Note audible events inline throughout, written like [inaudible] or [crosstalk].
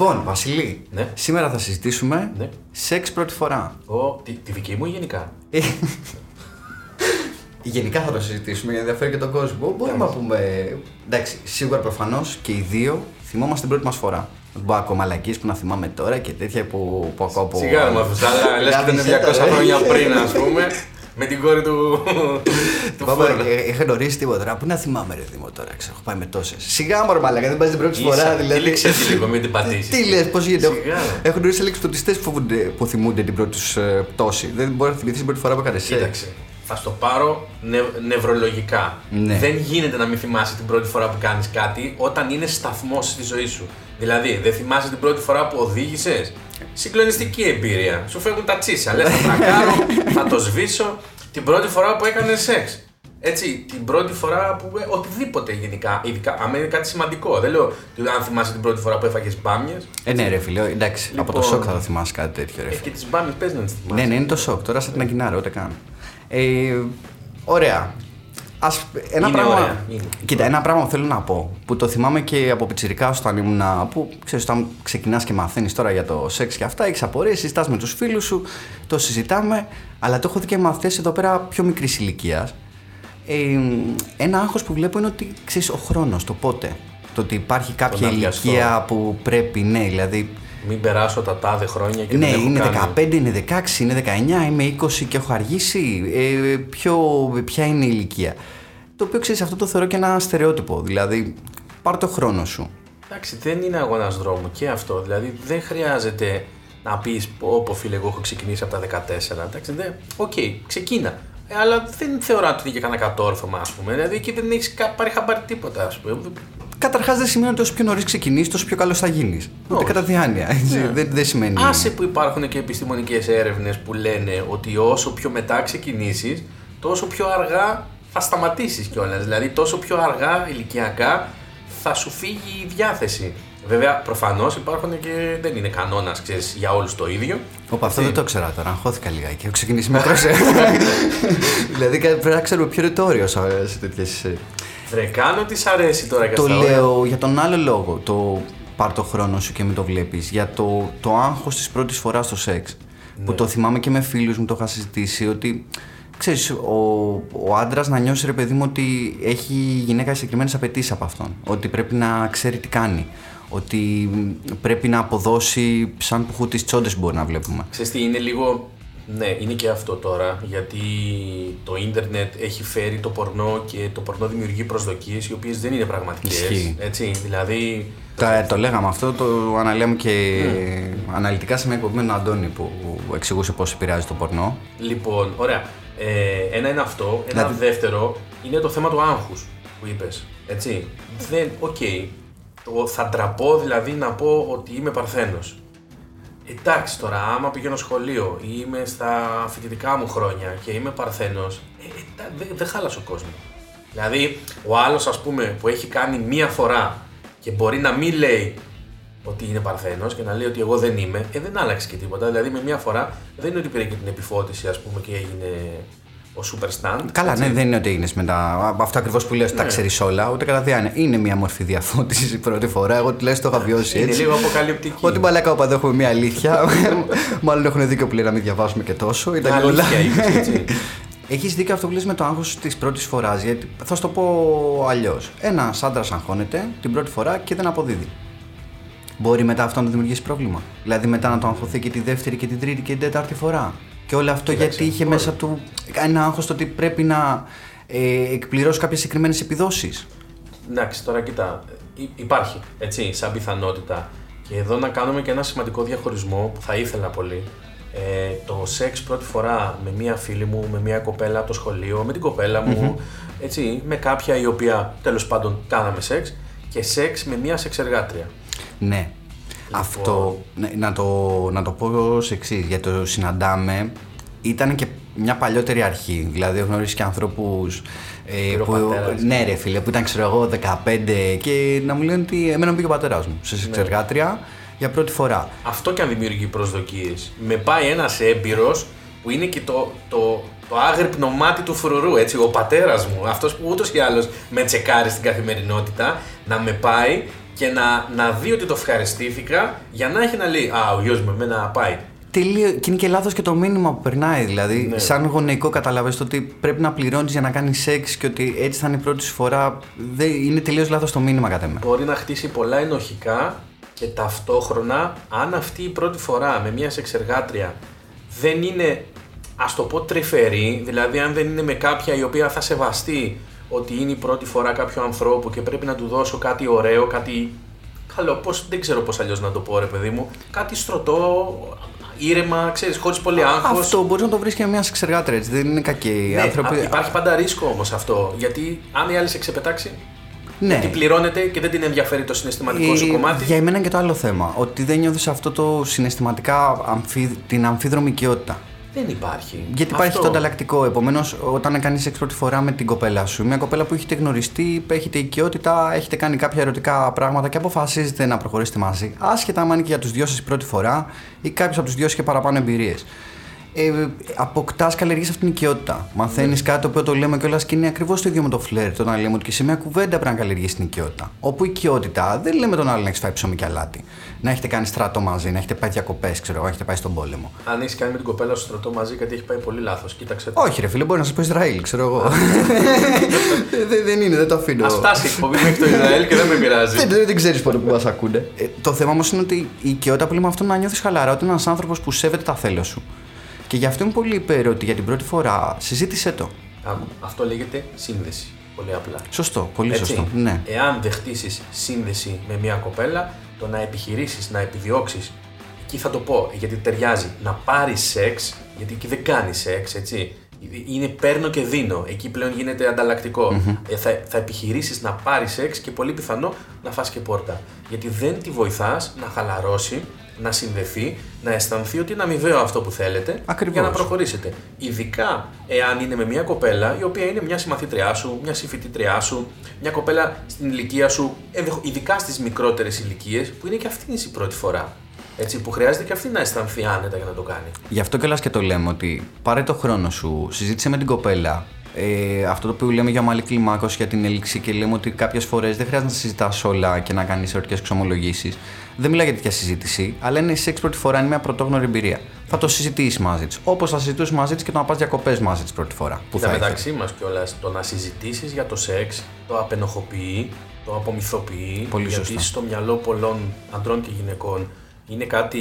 Λοιπόν, Βασιλή, Ναι. σήμερα θα συζητήσουμε Ναι. σεξ πρώτη φορά. Ο, τη, τη δική μου ή γενικά; Ε, [laughs] Γενικά θα το συζητήσουμε γιατί ενδιαφέρει και τον κόσμο. Μπορούμε να πούμε. Εντάξει, σίγουρα προφανώς και οι δύο θυμόμαστε την πρώτη μας φορά. Δεν μπορώ ακόμα μαλακίε που να θυμάμαι τώρα και τέτοια που, που ακούω από. Σιγά να μάθεις, αλλά λες και ήταν 200 χρόνια πριν, ας [laughs] πούμε, με την κόρη του, του Πάπα, φόρνα. ε, είχα γνωρίσει τίποτα τώρα. Πού να θυμάμαι, ρε Δήμο τώρα, ξέρω, έχω πάει με τόσες. Σιγά μωρέ μαλακά, δεν πάει την πρώτη φορά. Ίσα, Δηλαδή. τύλιξε τη λίγο, μην την πατήσεις. Τι λες, πώς γίνεται. Έχω- Σιγά, ρε. Έχω γνωρίσει λίγου πτωτιστέ που, φοβούνται- που θυμούνται την πρώτη τους πτώση. Δεν μπορεί να θυμηθείς την πρώτη φορά που έκανες σεξ. Κοίταξε, θα στο πάρω νευ, νευρολογικά. Ναι. Δεν γίνεται να μην θυμάσαι την πρώτη φορά που κάνεις κάτι όταν είναι σταθμός στη ζωή σου. Δηλαδή, δεν θυμάσαι την πρώτη φορά που οδήγησες; Συγκλονιστική εμπειρία. Σου φεύγουν τα τσίσα. Λες θα τρακάρω, θα το σβήσω. Την πρώτη φορά που έκανες σεξ. Έτσι, την πρώτη φορά που. ε, οτιδήποτε γενικά. Ειδικά, άμα είναι κάτι σημαντικό. Δεν λέω ότι αν θυμάσαι την πρώτη φορά που έφαγες μπάμιες. Ε, ναι, ρε φίλε, εντάξει. Από το Λοιπόν. σοκ θα το θυμάσαι κάτι τέτοιο, ρε Ε, φίλε. και τις μπάμιες πες να τις θυμάσαι. Ναι, ναι, είναι το σοκ. Τώρα σαν την αγκινάρα, ούτε καν. Ε, ωραία. Ας, ένα Είναι πράγμα, ωραία, είναι. Κοίτα, ένα πράγμα που θέλω να πω που το θυμάμαι και από πιτσιρικά όταν ήμουν. που ξέρεις, όταν ξεκινάς και μαθαίνεις τώρα για το σεξ και αυτά, έχεις απορίες, συζητάς με τους φίλους σου, το συζητάμε, αλλά το έχω δει και με μαθητέ εδώ πέρα πιο μικρής ηλικίας. Ε, ένα άγχος που βλέπω είναι ότι ξέρεις ο χρόνος, το πότε. Το ότι υπάρχει κάποια να βιαστώ. ηλικία που πρέπει, ναι, δηλαδή Μην περάσω τα τάδε χρόνια και ναι, δεν έχω κάνει είναι. 15, είναι 16, είναι 19, είμαι 20 και έχω αργήσει. Ε, ποιο, ποια είναι η ηλικία. Το οποίο ξέρεις, αυτό το θεωρώ και ένα στερεότυπο. Δηλαδή, πάρ το χρόνο σου. Εντάξει, δεν είναι αγώνας δρόμου και αυτό. Δηλαδή, δεν χρειάζεται να πεις: Όπα φίλε, εγώ έχω ξεκινήσει από τα 14. Εντάξει, δεν. Οκ, ξεκίνα. Ε, αλλά δεν θεωρώ ότι είναι και κανένα κατόρθωμα, ας πούμε. Δηλαδή, εκεί δεν έχεις πάρει χαμπάρι τίποτα, ας πούμε. Καταρχάς, δεν σημαίνει ότι όσο πιο νωρίς ξεκινήσεις, τόσο πιο καλός θα γίνεις. Ούτε Όχι. κατά διάνοια. έτσι. Ναι. Δεν, δεν σημαίνει. Άσε που υπάρχουν και επιστημονικές έρευνες που λένε ότι όσο πιο μετά ξεκινήσεις, τόσο πιο αργά θα σταματήσεις κιόλας. Δηλαδή, τόσο πιο αργά ηλικιακά θα σου φύγει η διάθεση. Βέβαια, προφανώς υπάρχουν και δεν είναι κανόνας για όλους το ίδιο. Όπα, αυτό δεν το ήξερα τώρα. Αγχώθηκα λιγάκι. Έχω ξεκινήσει μικρό. [laughs] [laughs] δηλαδή, πρέπει να ξέρουμε ποιο είναι το όριο σε σε τέτοιες, ε, Βρε, κάνω τις σ' αρέσει τώρα και Το αυτά, ωραία. λέω για τον άλλο λόγο. Το πάρ το χρόνο σου και μην το βλέπεις. Για το, το άγχος της πρώτης φοράς στο σεξ. Που το θυμάμαι και με φίλους μου το είχα συζητήσει ότι. Ξέρεις, ο, ο άντρας να νιώσει ρε παιδί μου ότι έχει η γυναίκα συγκεκριμένες απαιτήσεις από αυτόν. Ότι πρέπει να ξέρει τι κάνει. Ότι πρέπει να αποδώσει σαν που τις τσόντες μπορεί να βλέπουμε. Ξέρεις τι, είναι λίγο... Ναι, είναι και αυτό τώρα, γιατί το ίντερνετ έχει φέρει το πορνό και το πορνό δημιουργεί προσδοκίες οι οποίες δεν είναι πραγματικές. Ισχύει. Έτσι, δηλαδή... Το, το λέγαμε αυτό, το αναλύαμε και αναλυτικά σε μια εκπομπή με τον Αντώνη που εξηγούσε πώς επηρεάζει το πορνό. Λοιπόν, ωραία. Ε, ένα είναι αυτό. Ένα Δηλαδή- δεύτερο είναι το θέμα του άγχους που είπες. Έτσι. Δεν, οκ. Το θα ντραπώ δηλαδή να πω ότι είμαι παρθένος. Εντάξει τώρα, άμα πηγαίνω σχολείο ή είμαι στα φοιτητικά μου χρόνια και είμαι παρθένος, ε, ε, τα- δεν δεν χάλασε ο κόσμος. Δηλαδή, ο άλλος ας πούμε που έχει κάνει μία φορά και μπορεί να μην λέει ότι είναι παρθένος και να λέει ότι εγώ δεν είμαι, ε, δεν άλλαξε και τίποτα. Δηλαδή, με μία φορά δεν είναι ότι πήρε και την επιφώτιση ας πούμε και έγινε ο super stand. Καλά, έτσι. ναι, δεν είναι ότι έγινε μετά. Αυτό ακριβώς που λες, τα Ναι. ξέρεις όλα, ούτε κατά διάνοια. Είναι μια μορφή διαφώτισης η πρώτη φορά. Εγώ τουλάχιστον το είχα βιώσει Είναι έτσι. λίγο αποκαλυπτική. Ότι μαλάκα όπα εδώ έχουμε μια αλήθεια. [laughs] Μάλλον έχουν δίκιο που λέει να μην διαβάσουμε και τόσο. Ήταν Αλήθεια όλα. είπες, έτσι. [laughs] Έχεις δίκιο αυτό που λες με το άγχος της πρώτης φοράς. Γιατί θα σου το πω αλλιώς. Ένα άντρα αγχώνεται την πρώτη φορά και δεν αποδίδει. Μπορεί μετά αυτό να του δημιουργήσει πρόβλημα. Δηλαδή μετά να το αγχωθεί και τη δεύτερη και την τρίτη και την τέταρτη φορά. Και όλο αυτό Κοίταξε, γιατί είχε μπορεί. μέσα του ένα άγχος το ότι πρέπει να ε, εκπληρώσει κάποιες συγκεκριμένες επιδόσεις. Εντάξει, τώρα κοίτα, υ- υπάρχει έτσι, σαν πιθανότητα. Και εδώ να κάνουμε και ένα σημαντικό διαχωρισμό που θα ήθελα πολύ. Ε, το σεξ πρώτη φορά με μία φίλη μου, με μία κοπέλα από το σχολείο, με την κοπέλα μου, έτσι, με κάποια η οποία τέλος πάντων κάναμε σεξ και σεξ με μία σεξεργάτρια. Ναι. Αυτό ναι, να, το, να το πω ως εξής, γιατί το συναντάμε. Ήταν και μια παλιότερη αρχή. Δηλαδή, έχω γνωρίσει και ανθρώπους. Ε, Πήρε ο που, πατέρας. ναι, ρε φίλε, που ήταν ξέρω εγώ 15 και να μου λένε ότι εμένα μου πήγε ο πατέρας μου σε σεξεργάτρια για πρώτη φορά. Αυτό και αν δημιουργεί προσδοκίες. Με πάει ένας έμπειρος που είναι και το, το, το άγρυπνο μάτι του φρουρού, έτσι, ο πατέρας μου, αυτός που ούτως ή άλλως με τσεκάρει στην καθημερινότητα, να με πάει και να, να δει ότι το ευχαριστήθηκα για να έχει να λέει Α, ο γιος μου εμένα πάει. Τελείω. Και είναι και λάθος και το μήνυμα που περνάει. Δηλαδή, Ναι. σαν γονεϊκό, καταλαβαίνει ότι πρέπει να πληρώνεις για να κάνεις σεξ και ότι έτσι θα είναι η πρώτη σου φορά. Δεν, είναι τελείως λάθος το μήνυμα κατά με. Μπορεί να χτίσει πολλά ενοχικά και ταυτόχρονα, αν αυτή η πρώτη φορά με μια σεξεργάτρια δεν είναι, ας το πω, τρυφερή, δηλαδή αν δεν είναι με κάποια η οποία θα σεβαστεί ότι είναι η πρώτη φορά κάποιου ανθρώπου και πρέπει να του δώσω κάτι ωραίο, κάτι καλό, πώς, δεν ξέρω πώς αλλιώς να το πω ρε παιδί μου, κάτι στρωτό, ήρεμα, ξέρεις, χωρίς πολύ άγχος. Αυτό μπορείς να το βρεις και με μια σεξεργάτρια έτσι. Δεν είναι κακοί οι Ναι, άνθρωποι. α- υπάρχει πάντα ρίσκο όμως αυτό, γιατί αν η άλλη σε ξεπετάξει, Ναι. γιατί πληρώνεται και δεν την ενδιαφέρει το συναισθηματικό σου Ε, κομμάτι. Για εμένα είναι και το άλλο θέμα. Ότι δεν νιώθεις αυτό το συναισθηματικά αμφι... την αμφίδρομη οικειότητα. Δεν υπάρχει. Γιατί υπάρχει Αυτό. το ανταλλακτικό. Επομένως, όταν κάνεις σεξ πρώτη φορά με την κοπέλα σου, μια κοπέλα που έχετε γνωριστεί, έχετε οικειότητα, έχετε κάνει κάποια ερωτικά πράγματα και αποφασίζετε να προχωρήσετε μαζί, άσχετα αν είναι και για τους δυο σας η πρώτη φορά ή κάποιος από τους δυο είχε παραπάνω εμπειρίες. Ε, Αποκτάς, καλλιεργεί αυτή την οικειότητα. Μαθαίνεις κάτι το οποίο το λέμε κιόλας και είναι ακριβώς το ίδιο με το φλερ. Όταν λέμε ότι και σε μια κουβέντα πρέπει να καλλιεργήσει την οικειότητα. Όπου η οικειότητα δεν λέμε τον άλλο να έχει φάει ψωμί και αλάτι. Να έχετε κάνει στρατό μαζί, να έχετε πάει διακοπές, ξέρω εγώ, να έχετε πάει στον πόλεμο. Αν έχεις κάνει με την κοπέλα σου στρατό μαζί, κάτι έχει πάει πολύ λάθος. Κοίταξε. Όχι, ρε φίλε, μπορεί να σας πω Ισραήλ, ξέρω εγώ. [laughs] δεν, δεν είναι, δεν το αφήνω. Α φτάσει η εκπομπή μέχρι το Ισραήλ και δεν με πειράζει. Δεν, δεν, δεν ξέρεις πότε που μας ακούνε. Ε, το θέμα όμως είναι ότι η οικειότητα που λέμε αυτό είναι να νιώθεις χαλαρά, ότι είναι ένας άνθρωπος που σέβεται τα θέλω σου. Και γι' αυτό είμαι πολύ υπέρ ότι για την πρώτη φορά συζήτησέ το. Άκου, αυτό λέγεται σύνδεση. Πολύ απλά. Σωστό, πολύ Έτσι. σωστό. Ναι. Εάν δεν χτίσεις σύνδεση με μια κοπέλα, το να επιχειρήσεις, να επιδιώξεις, εκεί θα το πω γιατί ταιριάζει, να πάρεις σεξ, γιατί εκεί δεν κάνεις σεξ, έτσι. Είναι παίρνω και δίνω. Εκεί πλέον γίνεται ανταλλακτικό. Ε, θα, θα επιχειρήσεις να πάρεις σεξ και πολύ πιθανό να φας και πόρτα. Γιατί δεν τη βοηθάς να χαλαρώσει, να συνδεθεί, να αισθανθεί ότι είναι αμοιβαίο αυτό που θέλετε Ακριβώς. για να προχωρήσετε. Ειδικά εάν είναι με μια κοπέλα η οποία είναι μια συμμαθήτριά σου, μια συμφοιτήτριά σου, μια κοπέλα στην ηλικία σου, ενδεχο- ειδικά στις μικρότερες ηλικίες που είναι και αυτή η πρώτη φορά. Έτσι, που χρειάζεται και αυτή να αισθανθεί άνετα για να το κάνει. Γι' αυτό κιόλας και το λέμε ότι πάρε το χρόνο σου, συζήτησε με την κοπέλα. Ε, αυτό το οποίο λέμε για ομαλή κλιμάκωση για την έλξη και λέμε ότι κάποιες φορές δεν χρειάζεται να συζητάς όλα και να κάνεις ερωτικές εξομολογήσεις. Δεν μιλάει για τέτοια συζήτηση, αλλά είναι σεξ πρώτη φορά, είναι μια πρωτόγνωρη εμπειρία. Θα το συζητήσεις μαζί της. Όπως θα συζητούσες μαζί της και το να πας διακοπές μαζί της πρώτη φορά. Που Κοίτα, θα ήθελες. μεταξύ μας κιόλας, το να συζητήσεις για το σεξ το απενοχοποιεί, το απομυθοποιεί. Πολύ γιατί σωστά. στο μυαλό πολλών αντρών και γυναικών είναι κάτι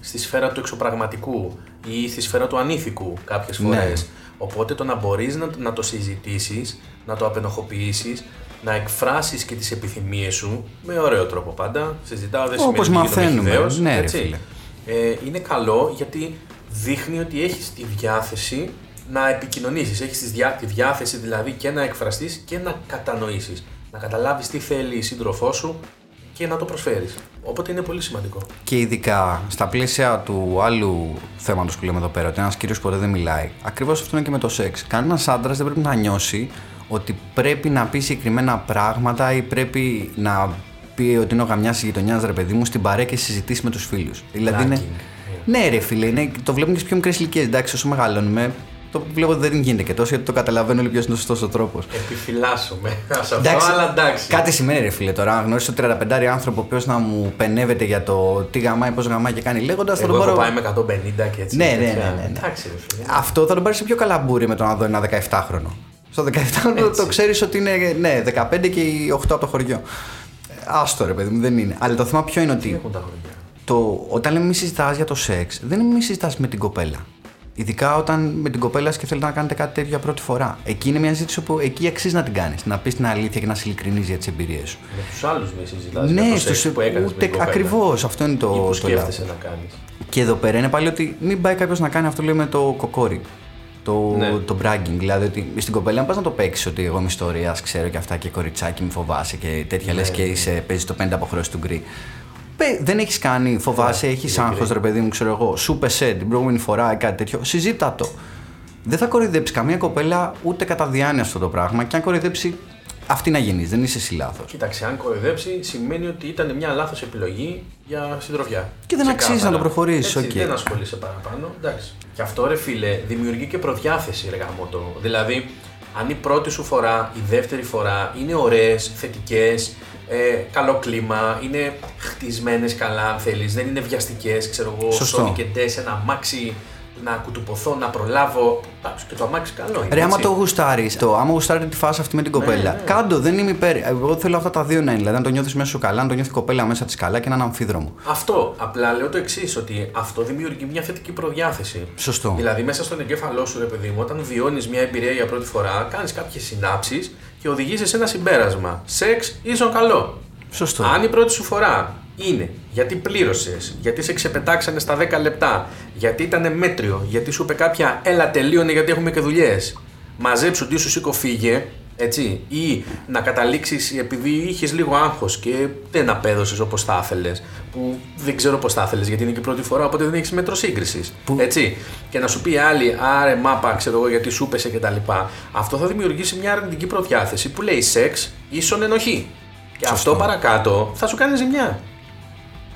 στη σφαίρα του εξωπραγματικού ή στη σφαίρα του ανήθικου κάποιες Ναι. Φορέ. Οπότε το να μπορείς να, να το συζητήσεις, να το απενοχοποιήσεις, να εκφράσεις και τις επιθυμίες σου με ωραίο τρόπο πάντα. Συζητάω, δεν Όπως σημαίνει ότι γίνομαι μαθαίνουμε. χυδαίος, Ναι, ρε έτσι. φίλε. Ε, είναι καλό γιατί δείχνει ότι έχεις τη διάθεση να επικοινωνήσεις. Έχεις τη, διά, τη διάθεση δηλαδή και να εκφραστείς και να κατανοήσεις. Να καταλάβεις τι θέλει η σύντροφό σου και να το προσφέρεις. Οπότε είναι πολύ σημαντικό. Και ειδικά στα πλαίσια του άλλου θέματος που λέμε εδώ πέρα, ότι ένας κύριος ποτέ δεν μιλάει, ακριβώς αυτό είναι και με το σεξ. Κανένας άντρας δεν πρέπει να νιώσει ότι πρέπει να πει συγκεκριμένα πράγματα ή πρέπει να πει ότι είναι ο γαμιάς της γειτονιάς, ρε παιδί μου, στην παρέα και συζητήσει με τους φίλους. Δηλαδή είναι. Bragging. Ναι, ρε φίλε, είναι, το βλέπουμε και στις πιο μικρές ηλικίες. Εντάξει, όσο μεγαλώνουμε, το βλέπω ότι δεν γίνεται και τόσο γιατί το καταλαβαίνω όλοι ποιος είναι ο σωστός ο τρόπος. Επιφυλάσσομαι σε αυτό, αλλά εντάξει. Κάτι σημαίνει ρε φίλε τώρα. Αν γνώρισε τον 35 άνθρωπο ο οποίος να μου πενεύεται για το τι γαμάει, πώς γαμάει και κάνει λέγοντας. Θα Εγώ τον έχω πάρω. πάει με 150 και έτσι. Ναι, τέτοια. ναι, ναι, ναι, ναι. Εντάξει, ρε φίλε. Αυτό θα τον πάρεις σε πιο καλαμπούρι με το να δω ένα 17χρονο. Στο 17χρονο το ξέρεις ότι είναι ναι, 15 και οι 8 από το χωριό. Ε, Άστο ρε παιδί μου, δεν είναι. Αλλά το θέμα ποιο είναι Τι ότι έχουν τα χρόνια. το, όταν λέμε μη συζητάς για το σεξ, δεν είναι μη συζητάς με την κοπέλα. Ειδικά όταν με την κοπέλα σου και θέλετε να κάνετε κάτι τέτοιο για πρώτη φορά. Εκεί είναι μια ζήτηση που εκεί αξίζει να την κάνεις. Να πεις την αλήθεια και να είσαι ειλικρινή για τις εμπειρίες σου. Με τους άλλους μη συζητάς για Ναι, το σεξ στους, που έκανες με ούτε την κοπέλα. ακριβώς. Αυτό είναι το, Ή που το σκέφτεσαι λάθος. να κάνεις. Και εδώ πέρα είναι πάλι ότι μην πάει κάποιος να κάνει αυτό που λέμε το κοκόρι. Το, Ναι. το bragging. Δηλαδή ότι στην κοπέλα αν πας να το παίξεις ότι εγώ είμαι ιστορίας, ξέρω και αυτά και κοριτσάκι μου φοβάσαι και τέτοια Ναι, λες και ναι. είσαι, παίζεις το 50 αποχρώσεις του γκρι. Πε, δεν έχεις κάνει, φοβάσαι, Ναι, έχεις είναι άγχος, γκρι. ρε παιδί μου, ξέρω εγώ. Σου πεσέ την προηγούμενη φορά ή κάτι τέτοιο. Συζήτα το. Δεν θα κοροϊδέψεις καμία κοπέλα ούτε κατά διάνοια αυτό το πράγμα. Και αν κοροϊδέψει, αυτή να γίνεις. Δεν είσαι εσύ λάθος. Κοίταξε, αν κοροϊδέψει, σημαίνει ότι ήταν μια λάθος επιλογή για συντροφιά. Και δεν αξίζει Ξεκάθαρα. να το προχωρήσεις, Έτσι, οκ. Δεν ασχολείσαι παραπάνω. Εντάξει. Και αυτό ρε φίλε, δημιουργεί και προδιάθεση, ρε γαμώτο. Δηλαδή, Αν η πρώτη σου φορά, η δεύτερη φορά είναι ωραίες, θετικές, ε, καλό κλίμα, είναι χτισμένες καλά αν θέλεις, δεν είναι βιαστικές, ξέρω εγώ, Σωστό. σώνει και ντε, ένα αμάξι να κουτουπωθώ, να προλάβω. Εντάξει, και το αμάξι καλό είναι. Ρε, άμα έτσι. το γουστάρεις, το άμα γουστάρει τη φάση αυτή με την κοπέλα, ναι. κάντο, δεν είμαι υπέρ. Εγώ θέλω αυτά τα δύο να είναι. Δηλαδή, να το νιώθεις μέσα σου καλά, να το νιώθει η κοπέλα μέσα της καλά και να είναι αμφίδρομο. Αυτό. Απλά λέω το εξής, ότι αυτό δημιουργεί μια θετική προδιάθεση. Σωστό. Δηλαδή, μέσα στον εγκέφαλό σου, ρε παιδί μου, όταν βιώνεις μια εμπειρία για πρώτη φορά, κάνεις κάποιες συνάψεις και οδηγείς σε ένα συμπέρασμα. Σεξ ίσον καλό. Σωστό. Αν η πρώτη σου φορά είναι γιατί πλήρωσες, γιατί σε ξεπετάξανε στα 10 λεπτά, γιατί ήταν μέτριο, γιατί σου είπε κάποια έλα τελείωνε γιατί έχουμε και δουλειές. Μαζέψου τι σου σήκω φύγε, έτσι, ή να καταλήξεις επειδή είχες λίγο άγχος και δεν απέδωσες όπως θα ήθελες, που δεν ξέρω πώς θα ήθελες γιατί είναι και η πρώτη φορά, οπότε δεν έχεις μέτρο σύγκρισης. Που- Έτσι. Και να σου πει άλλη, άρε μάπα, ξέρω εγώ γιατί σου πέσε κτλ. Αυτό θα δημιουργήσει μια αρνητική προδιάθεση που λέει σεξ ίσον ενοχή. Και Σωστό. αυτό παρακάτω θα σου κάνει ζημιά.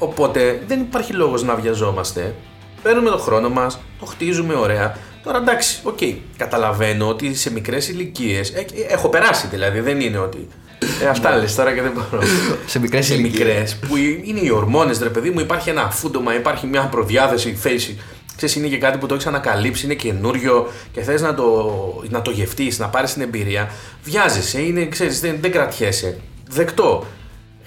Οπότε δεν υπάρχει λόγος να βιαζόμαστε. Παίρνουμε τον χρόνο μας, το χτίζουμε ωραία. Τώρα εντάξει, οκ, καταλαβαίνω ότι σε μικρές ηλικίες. έχω περάσει δηλαδή, δεν είναι ότι. Ε, αυτά λες τώρα και δεν μπορώ. Σε μικρές σε ηλικίες. μικρές που είναι οι ορμόνες, ρε παιδί μου, υπάρχει ένα φούντομα, υπάρχει μια προδιάθεση, face. Ξέρεις, είναι και κάτι που το έχεις ανακαλύψει, είναι καινούριο και θες να το, να το γευτείς, να πάρεις την εμπειρία. Βιάζεσαι, είναι, ξέρεις, δεν, δεν κρατιέσαι. Δεκτό.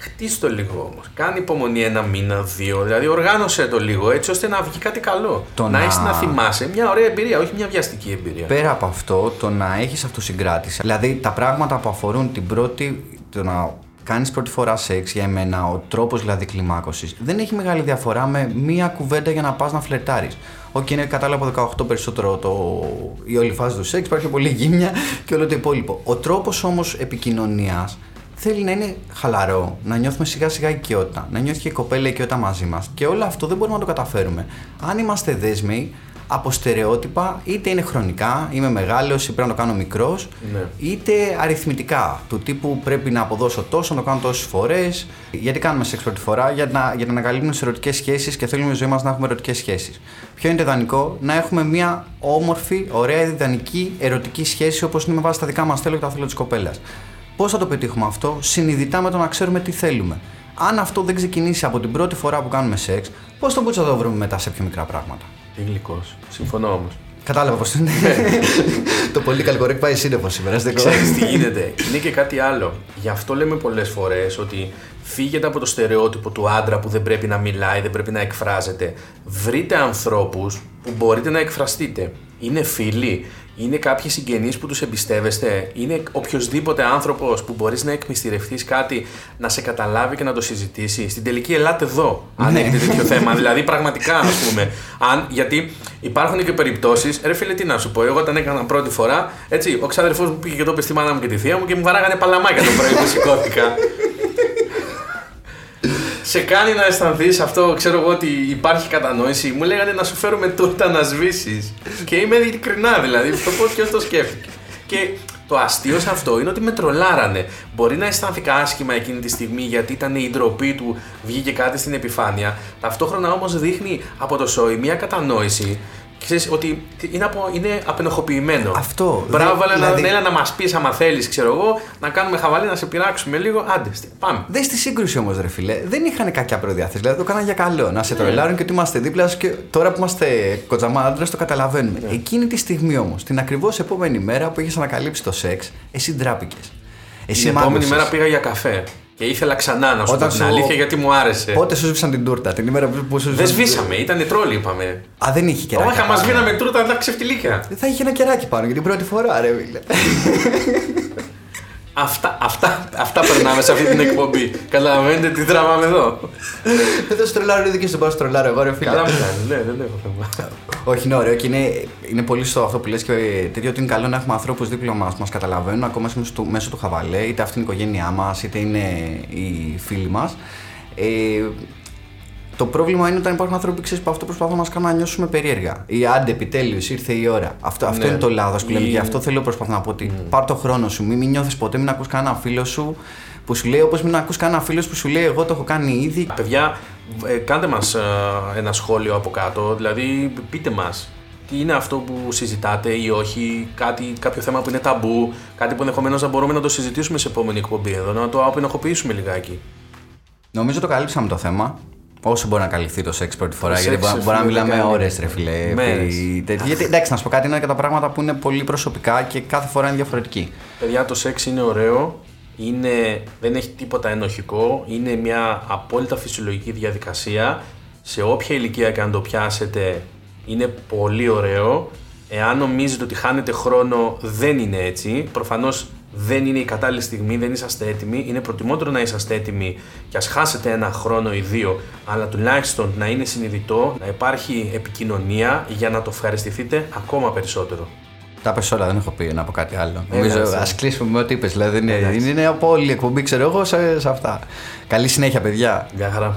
Χτίσει το λίγο όμως. Κάνει υπομονή ένα μήνα, δύο. Δηλαδή, οργάνωσε το λίγο έτσι ώστε να βγει κάτι καλό. Το να να- έχεις να θυμάσαι μια ωραία εμπειρία, όχι μια βιαστική εμπειρία. Πέρα από αυτό, το να έχεις αυτοσυγκράτηση. Δηλαδή, τα πράγματα που αφορούν την πρώτη. το να κάνεις πρώτη φορά σεξ για εμένα, ο τρόπος δηλαδή κλιμάκωσης, δεν έχει μεγάλη διαφορά με μία κουβέντα για να πας να φλερτάρεις. Όχι, είναι κατάλαβα από 18 περισσότερο το... η όλη φάση του σεξ, υπάρχει πολύ γύμνια και όλο το υπόλοιπο. Ο τρόπος όμως επικοινωνίας θέλει να είναι χαλαρό, να νιώθουμε σιγά σιγά οικειότητα, να νιώθει και η κοπέλα οικειότητα μαζί μας. Και όλο αυτό δεν μπορούμε να το καταφέρουμε. Αν είμαστε δέσμοι, από στερεότυπα, είτε είναι χρονικά, είμαι μεγάλος ή πρέπει να το κάνω μικρός, Ναι. είτε αριθμητικά. Του τύπου πρέπει να αποδώσω τόσο, να το κάνω τόσες φορές. Γιατί κάνουμε σεξ πρώτη φορά, για να, για να ανακαλύπτουμε τι ερωτικές σχέσεις και θέλουμε η ζωή μας να έχουμε ερωτικές σχέσεις. Ποιο είναι το ιδανικό, να έχουμε μια όμορφη, ωραία, ιδανική, ερωτική σχέση όπως είναι με βάση τα δικά μας θέλω και τα θέλω της κοπέλας. Πώς θα το πετύχουμε αυτό, συνειδητά με το να ξέρουμε τι θέλουμε. Αν αυτό δεν ξεκινήσει από την πρώτη φορά που κάνουμε σεξ, πώς τον θα το βρούμε μετά σε πιο μικρά πράγματα; Τι γλυκό. Συμφωνώ όμως. Κατάλαβα πώς είναι. [laughs] το πολύ καλκορέκ πάει σύννεφος σήμερα. στην Ξέρεις τι γίνεται. Είναι και κάτι άλλο. Γι' αυτό λέμε πολλές φορές ότι φύγετε από το στερεότυπο του άντρα που δεν πρέπει να μιλάει, δεν πρέπει να εκφράζεται. Βρείτε ανθρώπους που μπορείτε να εκφραστείτε. Είναι φίλοι, είναι κάποιοι συγγενείς που τους εμπιστεύεστε, είναι οποιοδήποτε άνθρωπος που μπορείς να εκμυστηρευτείς κάτι, να σε καταλάβει και να το συζητήσεις; Στην τελική ελάτε εδώ, αν Ναι. έχετε τέτοιο θέμα. Δηλαδή πραγματικά ας πούμε. Αν, γιατί υπάρχουν και περιπτώσεις, ρε φίλε τι να σου πω, εγώ όταν έκανα πρώτη φορά, έτσι, ο ξάδερφός μου πήγε και το είπε στη μάνα μου και τη θεία μου και μου βαράγανε παλαμάκια το πρωί που σηκώθηκα. Σε κάνει να αισθανθείς αυτό, ξέρω εγώ ότι υπάρχει κατανόηση. Μου λέγανε να σου φέρουμε τούρτα να σβήσεις. και είμαι ειλικρινά δηλαδή, το πώς και το σκέφτηκε. Και το αστείο σε αυτό είναι ότι με τρολάρανε. Μπορεί να αισθάνθηκα άσχημα εκείνη τη στιγμή γιατί ήταν η ντροπή του, βγήκε κάτι στην επιφάνεια. Ταυτόχρονα όμως δείχνει από το σόι μια κατανόηση. Ξέρεις ότι είναι, απο, είναι απενοχοποιημένο. Αυτό. Μπράβο, Δε- αλλά δηλαδή- να, έλα να μας πεις άμα θέλεις, ξέρω εγώ, να κάνουμε χαβαλή, να σε πειράξουμε λίγο. Άντε, στε- πάμε. Δες στη σύγκρουση όμως, ρε φίλε, δεν είχαν κακιά προδιάθεση. Δηλαδή το κάναν για καλό. Να σε τρολάρουν και ότι είμαστε δίπλα σου και τώρα που είμαστε κοτζαμάντρε το καταλαβαίνουμε. Εκείνη τη στιγμή όμως, την ακριβώς επόμενη μέρα που είχες ανακαλύψει το σεξ, εσύ ντράπηκες. Εσύ Την επόμενη μάγκωσες. μέρα πήγα για καφέ. Και ήθελα ξανά να σου Όταν πω την σου- αλήθεια γιατί μου άρεσε. Πότε σου σβήσαν την τούρτα, την ημέρα που σου Δεν σβήσαμε, ήταν τρόλοι είπαμε. Α, δεν είχε κεράκι. Όχι, μας σβήναμε τούρτα, τα ξεφτιλίκια. Δεν θα είχε ένα κεράκι πάνω για την πρώτη φορά, ρε φίλε. [laughs] Αυτά, αυτά, αυτά περνάμε σε αυτή την εκπομπή. Καταλαβαίνετε τι τραβάμε εδώ. Δεν θα σου τρολάρω, δεν και στον πάω σου τρολάρω εγώ, ρε φίλε. Καλά μου κάνει, ναι, δεν έχω θέμα. Όχι, είναι ωραίο και είναι, είναι πολύ σωστό αυτό που λες και τέτοιο ότι είναι καλό να έχουμε ανθρώπους δίπλα μας που μας καταλαβαίνουν ακόμα μέσω του, μέσω του χαβαλέ, είτε αυτή είναι η οικογένειά μας, είτε είναι οι φίλοι μας. Ε, το πρόβλημα είναι όταν υπάρχουν άνθρωποι ξέρεις, που αυτό προσπαθούν να μα κάνουν να νιώσουμε περίεργα. Ή άντε, επιτέλους, ήρθε η ώρα. Αυτό, αυτό Ναι. είναι το λάθος που λέμε. Ή- Γι' αυτό θέλω προσπαθώ να πω ότι πάρ το χρόνο σου. Μην, μην νιώθεις ποτέ, μην ακούς κανένα φίλο σου που σου λέει, όπως μην ακούς κανένα φίλο που σου λέει, Εγώ το έχω κάνει ήδη. Παιδιά, ε, κάντε μας ε, ένα σχόλιο από κάτω, δηλαδή πείτε μας τι είναι αυτό που συζητάτε ή όχι, κάτι, κάποιο θέμα που είναι ταμπού, κάτι που ενδεχομένως να μπορούμε να το συζητήσουμε σε επόμενη εκπομπή εδώ, να το απενοχοποιήσουμε λιγάκι. Νομίζω το καλύψαμε το θέμα. Όσο μπορεί να καλυφθεί το σεξ πρώτη φορά, σεξ, γιατί μπορεί, φίλε, μπορεί να μιλάμε κάνει. ώρες, ρε φιλέ. Μέρες. επί τέτοια. Γιατί εντάξει, να σου πω κάτι, είναι και τα πράγματα που είναι πολύ προσωπικά και κάθε φορά είναι διαφορετική. Παιδιά, το σεξ είναι ωραίο, είναι, δεν έχει τίποτα ενοχικό, είναι μια απόλυτα φυσιολογική διαδικασία. Σε όποια ηλικία και αν το πιάσετε, είναι πολύ ωραίο. Εάν νομίζετε ότι χάνετε χρόνο, δεν είναι έτσι. Προφανώς δεν είναι η κατάλληλη στιγμή, δεν είσαστε έτοιμοι. Είναι προτιμότερο να είσαστε έτοιμοι και ας χάσετε ένα χρόνο ή δύο, αλλά τουλάχιστον να είναι συνειδητό, να υπάρχει επικοινωνία για να το ευχαριστηθείτε ακόμα περισσότερο. Τα πες όλα, δεν έχω πει να πω κάτι άλλο. Ε, Νομίζω εντάξει. ας κλείσουμε με ό,τι είπες. Δηλαδή είναι, Εντάξει. είναι από όλη η εκπομπή, ξέρω εγώ, σε, σε αυτά. Καλή συνέχεια, παιδιά. Γεια χαρά.